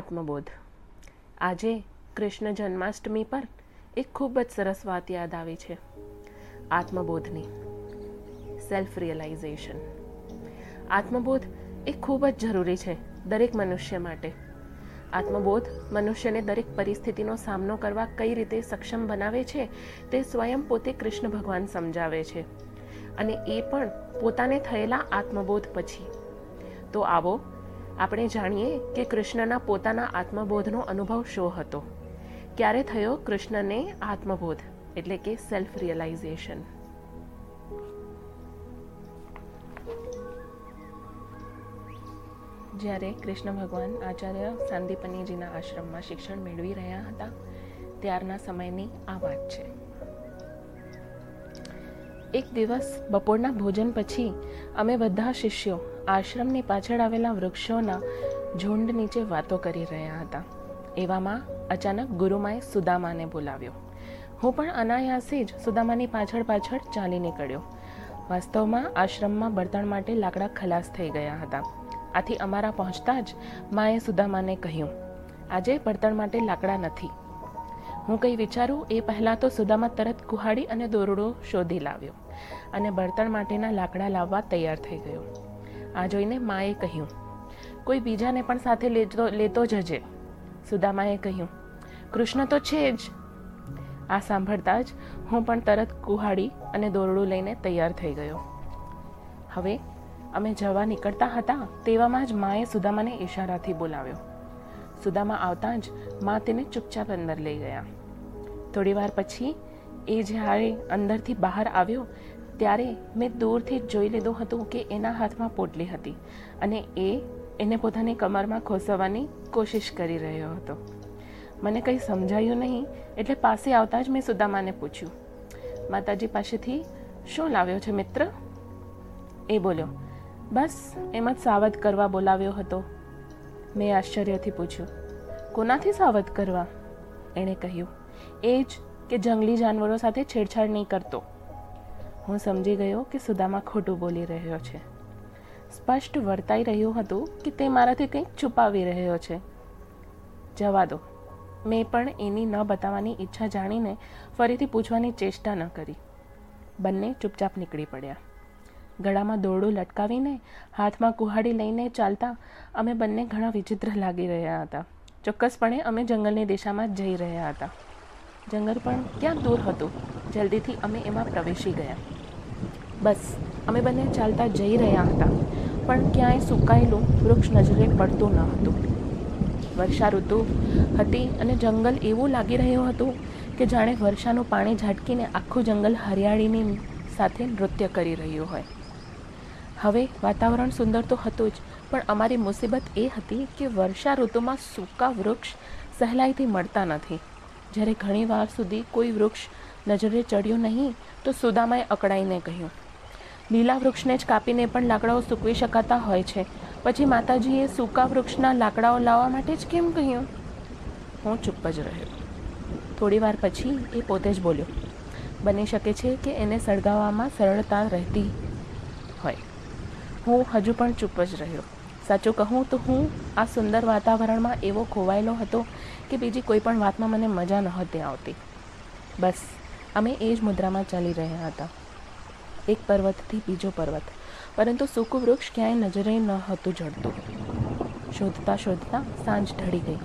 આત્મબોધ. આજે કૃષ્ણ જન્માષ્ટમી પર એક ખૂબ જ સરસ વાત યાદ આવી છે. આત્મબોધની. સેલ્ફ રિયલાઇઝેશન આત્મબોધ એ ખૂબ જ જરૂરી છે દરેક મનુષ્ય માટે. આત્મબોધ મનુષ્યને દરેક પરિસ્થિતિનો સામનો કરવા કઈ રીતે સક્ષમ બનાવે છે તે સ્વયં પોતે કૃષ્ણ ભગવાન સમજાવે છે. અને એ પણ પોતાને થયેલા આત્મબોધ પછી. તો આવો આપણે જાણીએ કે કૃષ્ણના પોતાના આત્મબોધનો અનુભવ શો હતો? ક્યારે થયો કૃષ્ણને આત્મબોધ? એટલે કે સેલ્ફ રિયલાઇઝેશન જ્યારે કૃષ્ણ ભગવાન આચાર્ય સાંદીપનીજીના આશ્રમમાં શિક્ષણ મેળવી રહ્યા હતા, ત્યારના સમયની આ વાત છે. એક દિવસ બપોરના ભોજન પછી અમે બધા શિષ્યો આશ્રમની પાછળ આવેલા વૃક્ષોના ઝુંડ નીચે વાતો કરી રહ્યા હતા. એવામાં અચાનક ગુરુમાએ સુદામાને બોલાવ્યો. હું પણ અનાયાસે જ સુદામાની પાછળ પાછળ ચાલી નીકળ્યો. વાસ્તવમાં આશ્રમમાં બળતણ માટે લાકડા ખલાસ થઈ ગયા હતા. આથી અમારા પહોંચતા જ માએ સુદામાને કહ્યું, આજે બળતણ માટે લાકડા નથી. હું કંઈ વિચારું એ પહેલાં તો સુદામા તરત કુહાડી અને દોરડો શોધી લાવ્યો અને બળતણ માટેના લાકડા લાવવા તૈયાર થઈ ગયો. આ જોઈને માએ કહ્યું, કોઈ બીજાને પણ સાથે લેતો લેતો જજે. સુદામાએ કહ્યું, કૃષ્ણ તો છે જ. આ સાંભળતા જ હું પણ તરત કુહાડી અને દોરડું લઈને તૈયાર થઈ ગયો. હવે અમે જવા નીકળતા હતા તેવામાં જ માએ સુદામાને ઈશારાથી બોલાવ્યો. સુદામા આવતા જ મા તેને ચૂપચાપ અંદર લઈ ગયા. થોડી વાર પછી એ જ્યારે અંદરથી બહાર આવ્યો ત્યારે મેં દૂરથી જોઈ લીધું હતું કે એના હાથમાં પોટલી હતી અને એ એને પોતાની કમરમાં ખોસવવાની કોશિશ કરી રહ્યો હતો. મને કંઈ સમજાયું નહીં, એટલે પાસે આવતા જ મેં સુદામાને પૂછ્યું, માતાજી પાસેથી શું લાવ્યો છે મિત્ર? એ બોલ્યો, બસ, એમ જ સાવધ કરવા બોલાવ્યો હતો. મેં આશ્ચર્યથી પૂછ્યું, કોનાથી સાવધ કરવા? એણે કહ્યું, એ જ કે જંગલી જાનવરો સાથે છેડછાડ નહીં કરતો. હું સમજી ગયો કે સુદામા ખોટું બોલી રહ્યો છે. સ્પષ્ટ વર્તાઈ રહ્યું હતું કે તે મારાથી કંઈક છુપાવી રહ્યો છે. જવા દો. મેં પણ એની ન બતાવવાની ઈચ્છા જાણીને ફરીથી પૂછવાની ચેષ્ટા ન કરી. બંને ચૂપચાપ નીકળી પડ્યા. ગળામાં દોરડું લટકાવીને, હાથમાં કુહાડી લઈને ચાલતા અમે બંને ઘણા વિચિત્ર લાગી રહ્યા હતા. ચોક્કસપણે અમે જંગલની દિશામાં જઈ રહ્યા હતા. જંગલ પણ ક્યાં દૂર હતું. જલ્દીથી અમે એમાં પ્રવેશી ગયા. બસ, અમે બંને ચાલતા જઈ રહ્યા હતા, પણ ક્યાંય સુકાયેલું વૃક્ષ નજરે પડતું ન હતું. વર્ષા ઋતુ હતી અને જંગલ એવું લાગી રહ્યું હતું કે જાણે વર્ષાનું પાણી ઝાટકીને આખું જંગલ હરિયાળીની સાથે નૃત્ય કરી રહ્યું હોય. હવે વાતાવરણ સુંદર તો હતું જ, પણ અમારી મુસીબત એ હતી કે વર્ષા ઋતુમાં સૂકા વૃક્ષ સહેલાઈથી મળતા નથી. જ્યારે ઘણી વાર સુધી કોઈ વૃક્ષ નજરે ચડ્યું નહીં, તો સુદામાએ અકળાઈને કહ્યું લીલા વૃક્ષને જ કાપીને પણ લાકડાઓ સૂકવી શકાતા હોય છે. પછી માતાજીએ સૂકા વૃક્ષના લાકડાઓ લાવવા માટે જ કેમ કહ્યું? હું ચૂપ જ રહ્યો. થોડી વાર પછી એ પોતે જ બોલ્યો, બની શકે છે કે એને સળગાવવામાં સરળતા રહેતી હોય. હું હજુ પણ ચૂપ જ રહ્યો. સાચું કહું તો હું આ સુંદર વાતાવરણમાં એવો ખોવાયેલો હતો કે બીજી કોઈ પણ વાતમાં મને મજા નહોતી આવતી. બસ, અમે એ જ મુદ્રામાં ચાલી રહ્યા હતા. એક પર્વતથી બીજો પર્વત. પરંતુ સૂકું વૃક્ષ ક્યાંય નજરે ન હતું જડતું. શોધતા શોધતા સાંજ ઢળી ગઈ.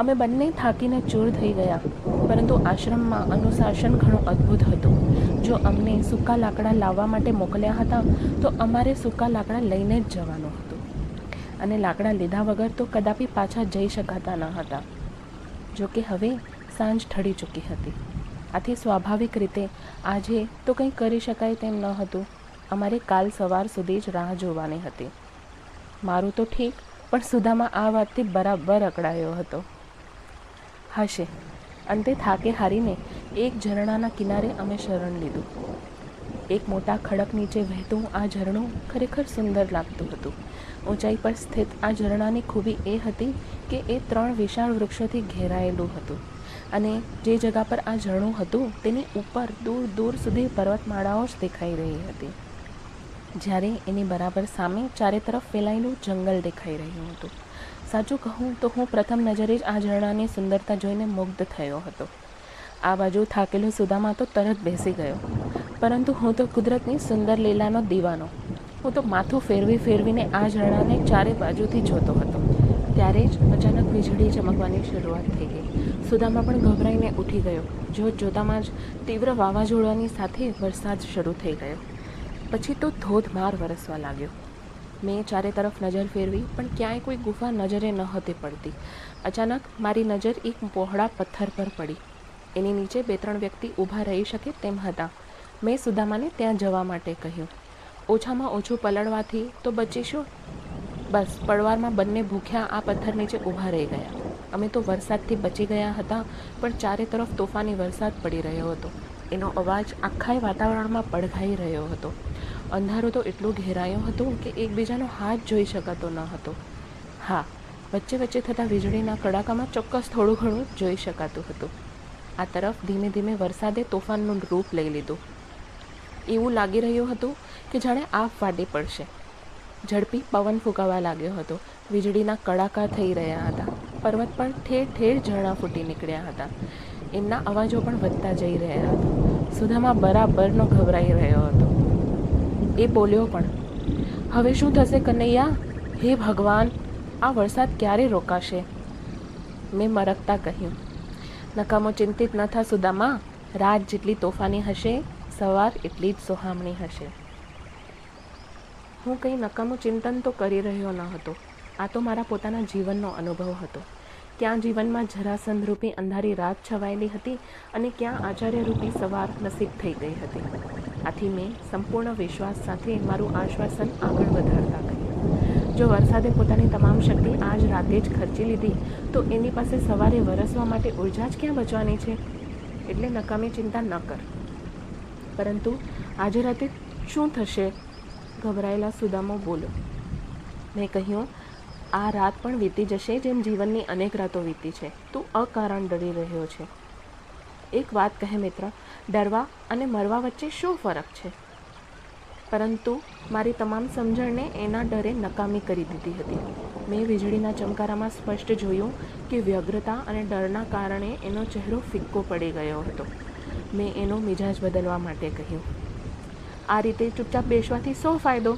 અમે બંને થાકીને ચૂર થઈ ગયા, પરંતુ આશ્રમમાં અનુશાસન ઘણું અદ્ભુત હતું. જો અમને સૂકા લાકડા લાવવા માટે મોકલ્યા હતા, તો અમારે સૂકા લાકડા લઈને જ જવાનું હતું. અને લાકડા લીધા વગર તો કદાપી પાછા જઈ શકાતા ન હતા. જો કે હવે સાંજ ઠળી ચૂકી હતી. આથી સ્વાભાવિક રીતે આજે તો કંઈ કરી શકાય તેમ ન હતું. અમારે કાલ સવાર સુધી જ રાહ જોવાની હતી. મારું તો ઠીક, પણ સુધામાં આ વાતથી બરાબર અકળાયો હતો. હશે, અંતે થાકે હારીને એક ઝરણાના કિનારે અમે શરણ લીધું. એક મોટા ખડક નીચે વહેતું આ ઝરણું ખરેખર સુંદર લાગતું હતું. ઊંચાઈ પર સ્થિત આ ઝરણાની ખૂબી એ હતી કે એ ત્રણ વિશાળ વૃક્ષોથી ઘેરાયેલું હતું. અને જે જગા પર આ ઝરણું હતું, તેની ઉપર દૂર દૂર સુધી પર્વતમાળાઓ જ દેખાઈ રહી હતી. જ્યારે એની બરાબર સામે ચારે તરફ ફેલાયેલું જંગલ દેખાઈ રહ્યું હતું. સાચું કહું તો હું પ્રથમ નજરે જ આ ઝરણાની સુંદરતા જોઈને મુગ્ધ થયો હતો. આ બાજુ થાકેલો સુદામા તો તરત બેસી ગયો. પરંતુ હું તો કુદરતની સુંદર લીલાનો દીવાનો. હું તો માથું ફેરવી ફેરવીને આ ઝરણાને ચારે બાજુથી જોતો હતો. ત્યારે જ અચાનક વીજળી ચમકવાની શરૂઆત થઈ ગઈ. સુદામા પણ ગભરાઈને ઉઠી ગયો. જોત જોતામાં જ તીવ્ર વાવાઝોડાની સાથે વરસાદ શરૂ થઈ ગયો. પછી તો ધોધમાર વરસવા લાગ્યો. મેં ચારે તરફ નજર ફેરવી, પણ ક્યાંય કોઈ ગુફા નજરે ન હતી પડતી. અચાનક મારી નજર એક પહોળા પથ્થર પર પડી. એની નીચે બે ત્રણ વ્યક્તિ ઊભા રહી શકે તેમ હતા. મેં સુદામાને ત્યાં જવા માટે કહ્યું. ઓછામાં ઓછું પલળવાથી તો બચીશું? બસ, પડવારમાં બંને ભૂખ્યા આ પથ્થર નીચે ઊભા રહી ગયા. અમે તો વરસાદથી બચી ગયા હતા, પણ ચારે તરફ તોફાની વરસાદ પડી રહ્યો હતો. એનો અવાજ આખાય વાતાવરણમાં પડઘાઈ રહ્યો હતો. અંધારો તો એટલો ઘેરાયો હતો કે એકબીજાનો હાથ જોઈ શકાતો ન હતો. હા, વચ્ચે વચ્ચે થતા વીજળીના કડાકામાં ચોક્કસ થોડું ઘણું જોઈ શકાતું હતું. આ તરફ ધીમે ધીમે વરસાદે તોફાનનું રૂપ લઈ લીધું. એવું લાગી રહ્યું હતું કે જાણે આફ ફાટી પડશે. ઝડપી પવન ફૂંકાવા લાગ્યો હતો. વીજળીના કડાકા થઈ રહ્યા હતા. પર્વત પર ઠેર ઠેર ઝરણા ફૂટી નીકળ્યા હતા. એમના અવાજો પણ વધતા જઈ રહ્યા હતા. સુધામાં બરાબરનો ગભરાઈ રહ્યો હતો. એ બોલ્યો પણ, હવે શું થશે કનૈયા? હે ભગવાન, આ વરસાદ ક્યારે રોકાશે? મેં મરકતા કહ્યું, નકામો ચિંતિત ન થા સુદામા. રાત જેટલી તોફાની હશે, સવાર એટલી જ સોહામણી હશે. હું કંઈ નકામું ચિંતન તો કરી રહ્યો ન હતો. આ તો મારા પોતાના જીવનનો અનુભવ હતો. ક્યાં જીવનમાં જરાસંધરૂપી અંધારી રાત છવાયેલી હતી અને ક્યાં આચાર્યરૂપી સવાર નસીબ થઈ ગઈ હતી. આથી મેં સંપૂર્ણ વિશ્વાસ સાથે મારું આશ્વાસન આગળ વધારતા કહ્યું. જો વરસાદે પોતાની તમામ શક્તિ આજ રાતે જ ખર્ચી લીધી, તો એની પાસે સવારે વરસવા માટે ઊર્જા જ ક્યાં બચવાની છે? એટલે નકામી ચિંતા ન કર. પરંતુ આજે રાતે શું થશે? ગભરાયેલા સુદામો બોલો મેં કહ્યું આ રાત પણ વીતી જશે જેમ જીવનની અનેક રાતો વીતી છે. તું અકારણ ડરી રહ્યો છે. એક વાત કહે મિત્ર, ડરવા અને મરવા વચ્ચે શું ફરક છે? પરંતુ મારી તમામ સમજણને એના ડરે નકામી કરી દીધી હતી. મેં વીજળીના ચમકારામાં સ્પષ્ટ જોયું કે વ્યગ્રતા અને ડરના કારણે એનો ચહેરો ફિક્કો પડી ગયો હતો. મેં એનો મિજાજ બદલવા માટે કહ્યું. આ રીતે ચૂપચાપ બેસવાથી શો ફાયદો?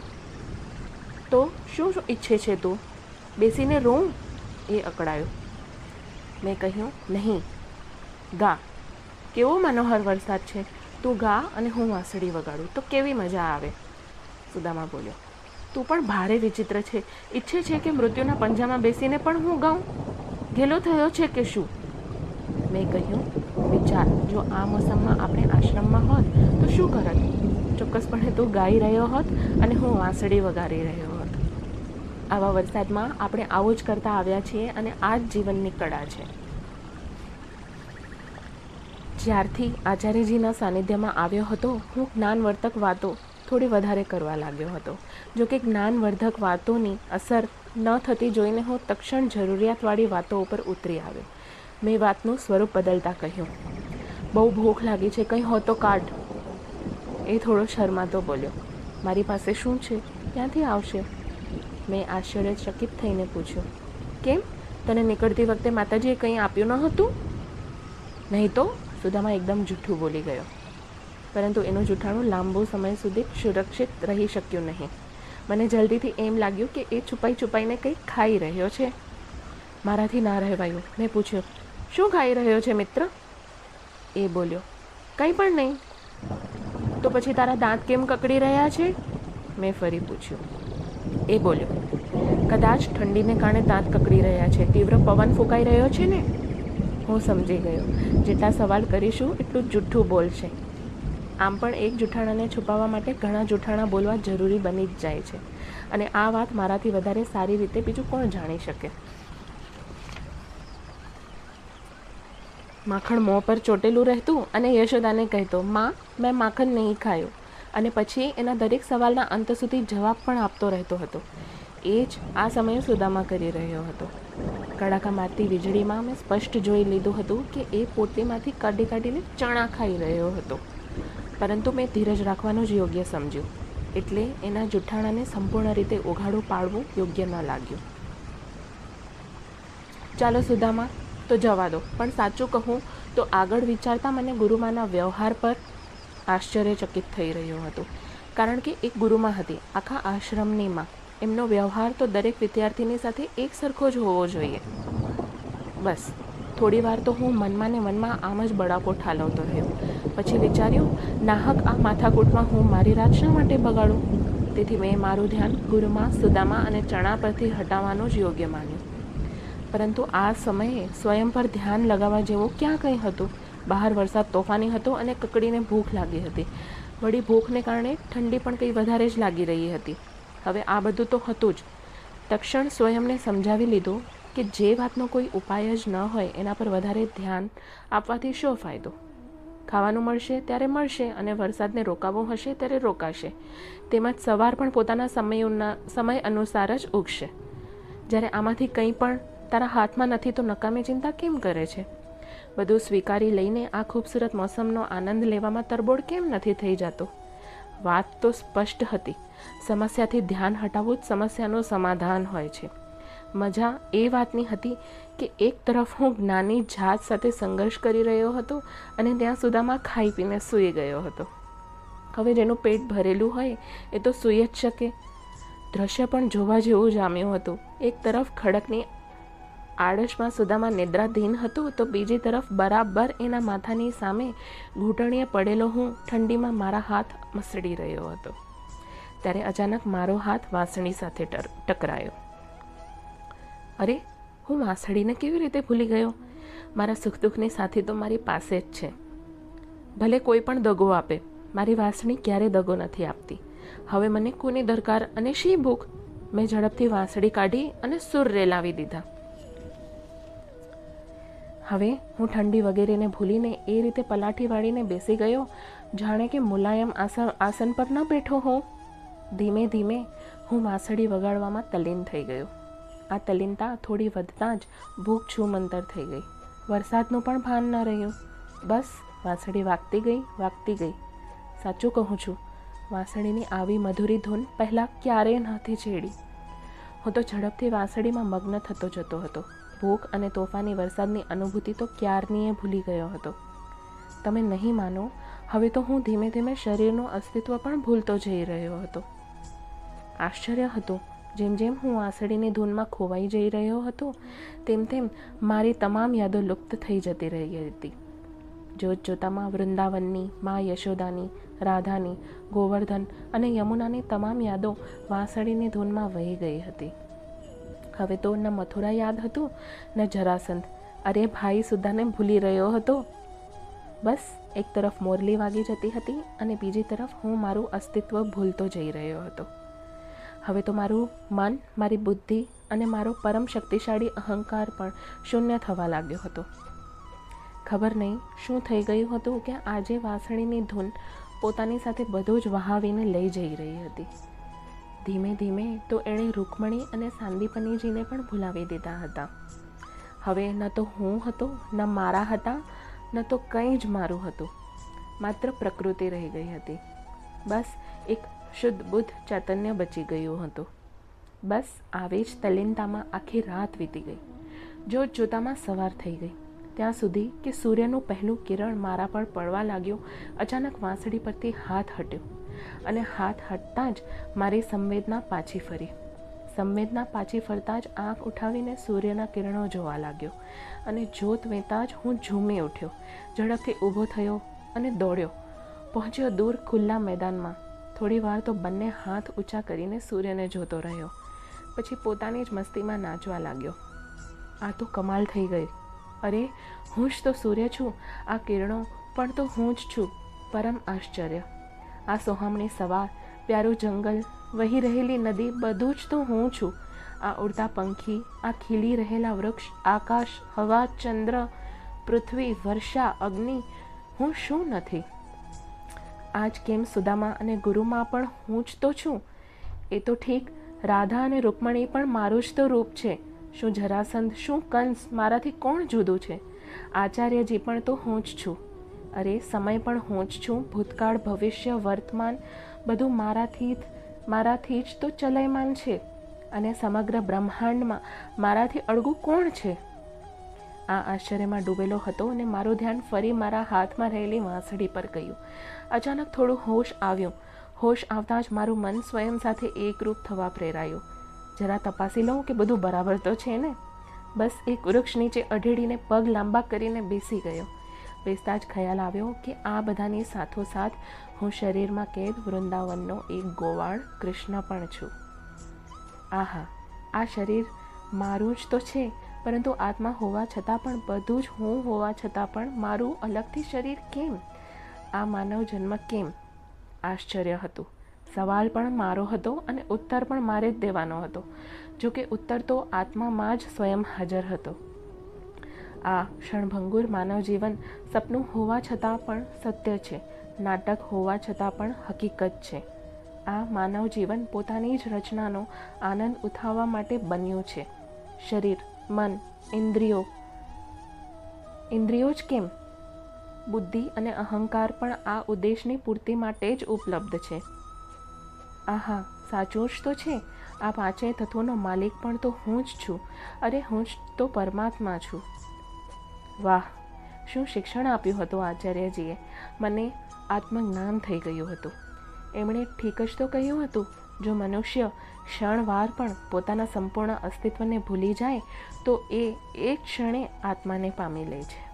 તો શું ઈચ્છે છે તું? બેસીને રોઉં એ અકળાયો. મેં કહ્યું, નહીં. ગા. કેવો મનોહર વરસાદ છે. તું ગા અને હું વાંસળી વગાડું. તો કેવી મજા આવે. સુદામા બોલ્યો, તું પણ ભારે વિચિત્ર છે. ઈચ્છે છે કે મૃત્યુના પંજામાં બેસીને પણ હું ગાઉં. ઘેલો થયો છે કે શું? મેં કહ્યું, વિચાર. જો આ મોસમમાં આપણે આશ્રમમાં હોત તો શું કરત? ચોક્કસપણે તું ગાઈ રહ્યો હોત અને હું વાંસળી વગાડી રહ્યો આવા વરસાદમાં આપણે આવું જ કરતા આવ્યા છીએ અને આ જ જીવનની કળા છે. જ્યારથી આચાર્યજીના સાનિધ્યમાં આવ્યો હતો, હું જ્ઞાનવર્ધક વાતો થોડી વધારે કરવા લાગ્યો હતો. જો કે જ્ઞાનવર્ધક વાતોની અસર ન થતી જોઈને હું તક્ષણ જરૂરિયાતવાળી વાતો ઉપર ઉતરી આવ્યો. મેં વાતનું સ્વરૂપ બદલતા કહ્યું. બહુ ભૂખ લાગી છે, કંઈ હોતો કાઢ. એ થોડો શરમાતો બોલ્યો. મારી પાસે શું છે? ક્યાંથી આવશે? મેં આશ્ચર્યચકિત થઈને પૂછ્યું, કેમ? તને નીકળતી વખતે માતાજીએ કંઈ આપ્યું ન હતું નહીં તો? સુદામા એકદમ જૂઠું બોલી ગયો. પરંતુ એનું જૂઠાણું લાંબો સમય સુધી સુરક્ષિત રહી શક્યું નહીં. મને જલ્દીથી એમ લાગ્યું કે એ છુપાઈ છુપાઈને કંઈક ખાઈ રહ્યો છે. મારાથી ના રહેવાયું. મેં પૂછ્યું, શું ખાઈ રહ્યો છે મિત્ર? એ બોલ્યો, કંઈ પણ નહીં. તો પછી તારા દાંત કેમ કકડી રહ્યા છે? મેં ફરી પૂછ્યું એ બોલ્યો. કદાચ ઠંડીને કારણે દાંત કકડી રહ્યા છે. તીવ્ર પવન ફૂંકાઈ રહ્યો છે ને? હું સમજી ગયો. જેટલા સવાલ કરીશું, એટલું જૂઠું બોલશે. આમ પણ એક જૂઠાણાને છુપાવવા માટે ઘણા જૂઠાણા બોલવા જરૂરી બની જ જાય છે. અને આ વાત મારાથી વધારે સારી રીતે બીજું કોણ જાણી શકે? માખણ મોં પર ચોટેલું રહેતું અને યશોદાને કહેતો, માં, મેં માખણ નહીં ખાયું. અને પછી એના દરેક સવાલના અંત સુધી જવાબ પણ આપતો રહેતો હતો. એ જ આ સમયે સુદામા કરી રહ્યો હતો. કડાકા મારતી વીજળીમાં મેં સ્પષ્ટ જોઈ લીધું હતું કે એ પોટલીમાંથી કાઢી કાઢીને ચણા ખાઈ રહ્યો હતો. પરંતુ મેં ધીરજ રાખવાનું જ યોગ્ય સમજ્યું. એટલે એના જુઠ્ઠાણાને સંપૂર્ણ રીતે ઓઘાડું પાડવું યોગ્ય ન લાગ્યું. ચાલો સુદામા, તો જવા દો. પણ સાચું કહું તો આગળ વિચારતા મને ગુરુમાના વ્યવહાર પર આશ્ચર્યચકિત થઈ રહ્યો હતો. કારણ કે એક ગુરુમાં હતી. આખા આશ્રમની માં એમનો વ્યવહાર તો દરેક વિદ્યાર્થીની સાથે એક સરખો જ હોવો જોઈએ. બસ. થોડી વાર તો હું મનમાં ને મનમાં આમ જ બળાપો ઠાલવતો રહ્યો. પછી વિચાર્યું, નાહક આ માથાકૂટમાં હું મારી રાત શા માટે બગાડું? તેથી મેં મારું ધ્યાન ગુરુમાં, સુદામા અને ચણા પરથી હટાવવાનું જ યોગ્ય માન્યું. પરંતુ આ સમયે સ્વયં પર ધ્યાન લગાવવા જેવું ક્યાં કંઈ હતું? બહાર વરસાદ તોફાની હતો અને કકડીને ભૂખ લાગી હતી. વળી ભૂખને કારણે ઠંડી પણ કંઈ વધારે જ લાગી રહી હતી. હવે આ બધું તો હતું જ. તક્ષણ સ્વયંને સમજાવી લીધું કે જે વાતનો કોઈ ઉપાય જ ન હોય એના પર વધારે ધ્યાન આપવાથી શો ફાયદો? ખાવાનું મળશે ત્યારે મળશે અને વરસાદને રોકાવો હશે ત્યારે રોકાશે. તેમજ સવાર પણ પોતાના સમયોના, સમય અનુસાર જ ઉગશે. જ્યારે આમાંથી કંઈ પણ તારા હાથમાં નથી તો નકામી ચિંતા કેમ કરે છે? બધું સ્વીકારી લઈને આ ખૂબસૂરત મોસમનો આનંદ લેવામાં તરબોળ કેમ નથી થઈ જતો? વાત તો સ્પષ્ટ હતી. સમસ્યાથી ધ્યાન હટાવવું જ સમસ્યાનું સમાધાન હોય છે. મજા એ વાતની હતી કે એક તરફ હું જ્ઞાની જાત સાથે સંઘર્ષ કરી રહ્યો હતો અને ત્યાં સુધામાં ખાઈ પીને સૂઈ ગયો હતો. હવે જેનું પેટ ભરેલું હોય એ તો સૂઈ જ શકે. દ્રશ્ય પણ જોવા જેવું જામ્યું હતું. એક તરફ ખડકની આડશમાં સુદામા નિદ્રાધીન હતું તો બીજી તરફ બરાબર એના માથાની સામે ઘૂંટણીએ પડેલો હું ઠંડીમાં મારા હાથ મસળી રહ્યો હતો. ત્યારે અચાનક મારો હાથ વાંસળી સાથે ટકરાયો. અરે, હું વાંસળીને કેવી રીતે ભૂલી ગયો? મારા સુખ દુઃખની સાથી તો મારી પાસે જ છે. ભલે કોઈ પણ દગો આપે, મારી વાંસણી ક્યારે દગો નથી આપતી. હવે મને કોની દરકાર અને શી ભૂખ? મેં ઝડપથી વાંસળી કાઢી અને સુર રેલાવી દીધા. હવે હું ઠંડી વગેરેને ભૂલીને એ રીતે પલાઠી વાળીને બેસી ગયો, જાણે કે મુલાયમ આસન આસન પર ન બેઠો હોઉં. ધીમે ધીમે હું વાંસળી વગાડવામાં તલીન થઈ ગયો. આ તલીનતા થોડી વધતાં જ ભૂખ છૂમંતર થઈ ગઈ. વરસાદનું પણ ભાન ન રહ્યું. બસ વાંસળી વાગતી ગઈ વાગતી ગઈ. સાચું કહું છું, વાંસળીની આવી મધુરી ધૂન પહેલાં ક્યારેય નથી છેડી. હું તો ઝડપથી વાંસળીમાં મગ્ન થતો જતો હતો. ભૂખ અને તોફાની વરસાદની અનુભૂતિ તો ક્યારનીએ ભૂલી ગયો હતો. તમે નહીં માનો, હવે તો હું ધીમે ધીમે શરીરનું અસ્તિત્વ પણ ભૂલતો જઈ રહ્યો હતો. આશ્ચર્ય હતું, જેમ જેમ હું વાંસળીની ધૂનમાં ખોવાઈ જઈ રહ્યો હતો, તેમ તેમ મારી તમામ યાદો લુપ્ત થઈ જતી રહી હતી. જોત જોતામાં વૃંદાવનની, મા યશોદાની, રાધાની, ગોવર્ધન અને યમુનાની તમામ યાદો વાંસળીની ધૂનમાં વહી ગઈ હતી. હવે તો ન મથુરા યાદ હતું, ન જરાસંધ. અરે ભાઈ સુદ્ધાને ભૂલી રહ્યો હતો. બસ, એક તરફ મોરલી વાગી જતી હતી અને બીજી તરફ હું મારું અસ્તિત્વ ભૂલતો જઈ રહ્યો હતો. હવે તો મારું મન, મારી બુદ્ધિ અને મારો પરમ શક્તિશાળી અહંકાર પણ શૂન્ય થવા લાગ્યો હતો. ખબર નહીં શું થઈ ગયું હતું કે આજે વાસણીની ધૂન પોતાની સાથે બધું જ વહાવીને લઈ જઈ રહી હતી. ધીમે ધીમે તો એણે રૂકમણી અને સાંદીપનીજીને પણ ભૂલાવી દીધા હતા. હવે ન તો હું હતો, ન મારા હતા, ન તો કંઈ જ મારું હતું. માત્ર પ્રકૃતિ રહી ગઈ હતી. બસ એક શુદ્ધ બુદ્ધ ચૈતન્ય બચી ગયું હતું. બસ આવી જ તલિનતામાં આખી રાત વીતી ગઈ. જોત જોતામાં સવાર થઈ ગઈ. ત્યાં સુધી કે સૂર્યનું પહેલું કિરણ મારા પર પડવા લાગ્યું, અચાનક વાંસળી પરથી હાથ હટ્યો. અને હાથ હટતાં જ મારી સંવેદના પાછી ફરી. સંવેદના પાછી ફરતા જ આંખ ઉઠાવીને સૂર્યના કિરણો જોવા લાગ્યો અને જોત વેતા જ હું ઝૂમી ઉઠ્યો. ઝડપથી ઊભો થયો અને દોડ્યો. પહોંચ્યો દૂર ખુલ્લા મેદાનમાં. થોડી વાર તો બંને હાથ ઊંચા કરીને સૂર્યને જોતો રહ્યો. પછી પોતાની જ મસ્તીમાં નાચવા લાગ્યો. આ તો કમાલ થઈ ગઈ. અરે, હું જ તો સૂર્ય છું. આ કિરણો પણ તો હું જ છું. પરમ આશ્ચર્ય. આ સોહામણી સવાર, પ્યારું જંગલ, વહી રહેલી નદી, બધું જ તો હું છું. આ ઉડતા પંખી, આ ખીલી રહેલા વૃક્ષ, આકાશ, હવા, ચંદ્ર, પૃથ્વી, વર્ષા, અગ્નિ, હું શું નથી? આજ કેમ સુદામા અને ગુરુમાં પણ હું જ તો છું? એ તો ઠીક, રાધા અને રૂકમણી પણ મારું જ તો રૂપ છે. શું જરાસંધ, શું કંસ મારાથી કોણ જુદું છે? આચાર્યજી પણ તો હું જ છું. અરે, સમય પણ હું જ છું. ભૂતકાળ, ભવિષ્ય, વર્તમાન બધું મારાથી મારાથી જ તો ચલયમાન છે. અને સમગ્ર બ્રહ્માંડમાં મારાથી અળગું કોણ છે? આ આશ્ચર્યમાં ડૂબેલો હતો અને મારું ધ્યાન ફરી મારા હાથમાં રહેલી વાંસળી પર ગયું. અચાનક થોડું હોશ આવ્યું. હોશ આવતાં જ મારું મન સ્વયં સાથે એકરૂપ થવા પ્રેરાયું. જરા તપાસી લઉં કે બધું બરાબર તો છે ને? બસ એક વૃક્ષ નીચે અઢેડીને પગ લાંબા કરીને બેસી ગયો. બેસતા જ ખ્યાલ આવ્યો કે આ બધાની સાથોસાથ હું શરીરમાં કેદ, વૃંદાવનનો એક ગોવાળ કૃષ્ણ પણ છું. આહા, આ શરીર મારું જ તો છે, પરંતુ આત્મા હોવા છતાં પણ બધું જ હું હોવા છતાં પણ મારું અલગથી શરીર કેમ? આ માનવ જન્મ કેમ? આશ્ચર્ય હતું. સવાલ પણ મારો હતો અને ઉત્તર પણ મારે જ દેવાનો હતો. જો કે ઉત્તર તો આત્મામાં જ સ્વયં હાજર હતો. આ ક્ષણભંગુર માનવ જીવન સપનું હોવા છતાં પણ સત્ય છે. નાટક હોવા છતાં પણ હકીકત છે. આ માનવ જીવન પોતાની જ રચનાનો આનંદ ઉઠાવવા માટે બન્યું છે. શરીર, મન, ઇન્દ્રિયો. ઇન્દ્રિયો જ કેમ? બુદ્ધિ અને અહંકાર પણ આ ઉદ્દેશની પૂર્તિ માટે જ ઉપલબ્ધ છે. આહા, સાચું જ તો છે. આ પાંચેય તત્વોનો માલિક પણ તો હું જ છું. અરે, હું જ તો પરમાત્મા છું. વાહ, શું શિક્ષણ આપ્યું હતું આચાર્યજીએ? મને આત્મજ્ઞાન થઈ ગયું હતું. એમણે ઠીક જ તો કહ્યું હતું, જો મનુષ્ય ક્ષણવાર પણ પોતાના સંપૂર્ણ અસ્તિત્વને ભૂલી જાય, તો એ એક ક્ષણે આત્માને પામી લે છે.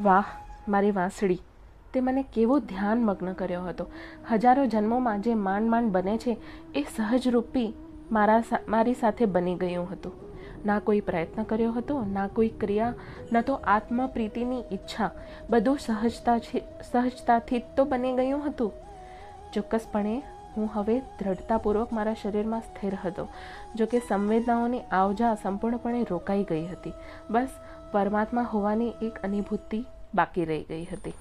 વાહ, મારી વાંસળી, તે મને કેવો ધ્યાનમગ્ન કર્યો હતો. હજારો જન્મોમાં જે માંડ માંડ બને છે, એ સહજરૂપી મારા મારી સાથે બની ગયું હતું. ના કોઈ પ્રયત્ન કર્યો હતો, ના કોઈ ક્રિયા, ન તો આત્મપ્રીતિની ઈચ્છા. બધું સહજતા સહજતાથી તો બની ગયું હતું. ચોક્કસપણે હું હવે દ્રઢતાપૂર્વક મારા શરીરમાં સ્થિર હતો જો કે સંવેદનાઓની આવજા સંપૂર્ણપણે રોકાઈ ગઈ હતી. બસ, પરમાત્મા હોવાની એક અનુભૂતિ બાકી રહી ગઈ હતી.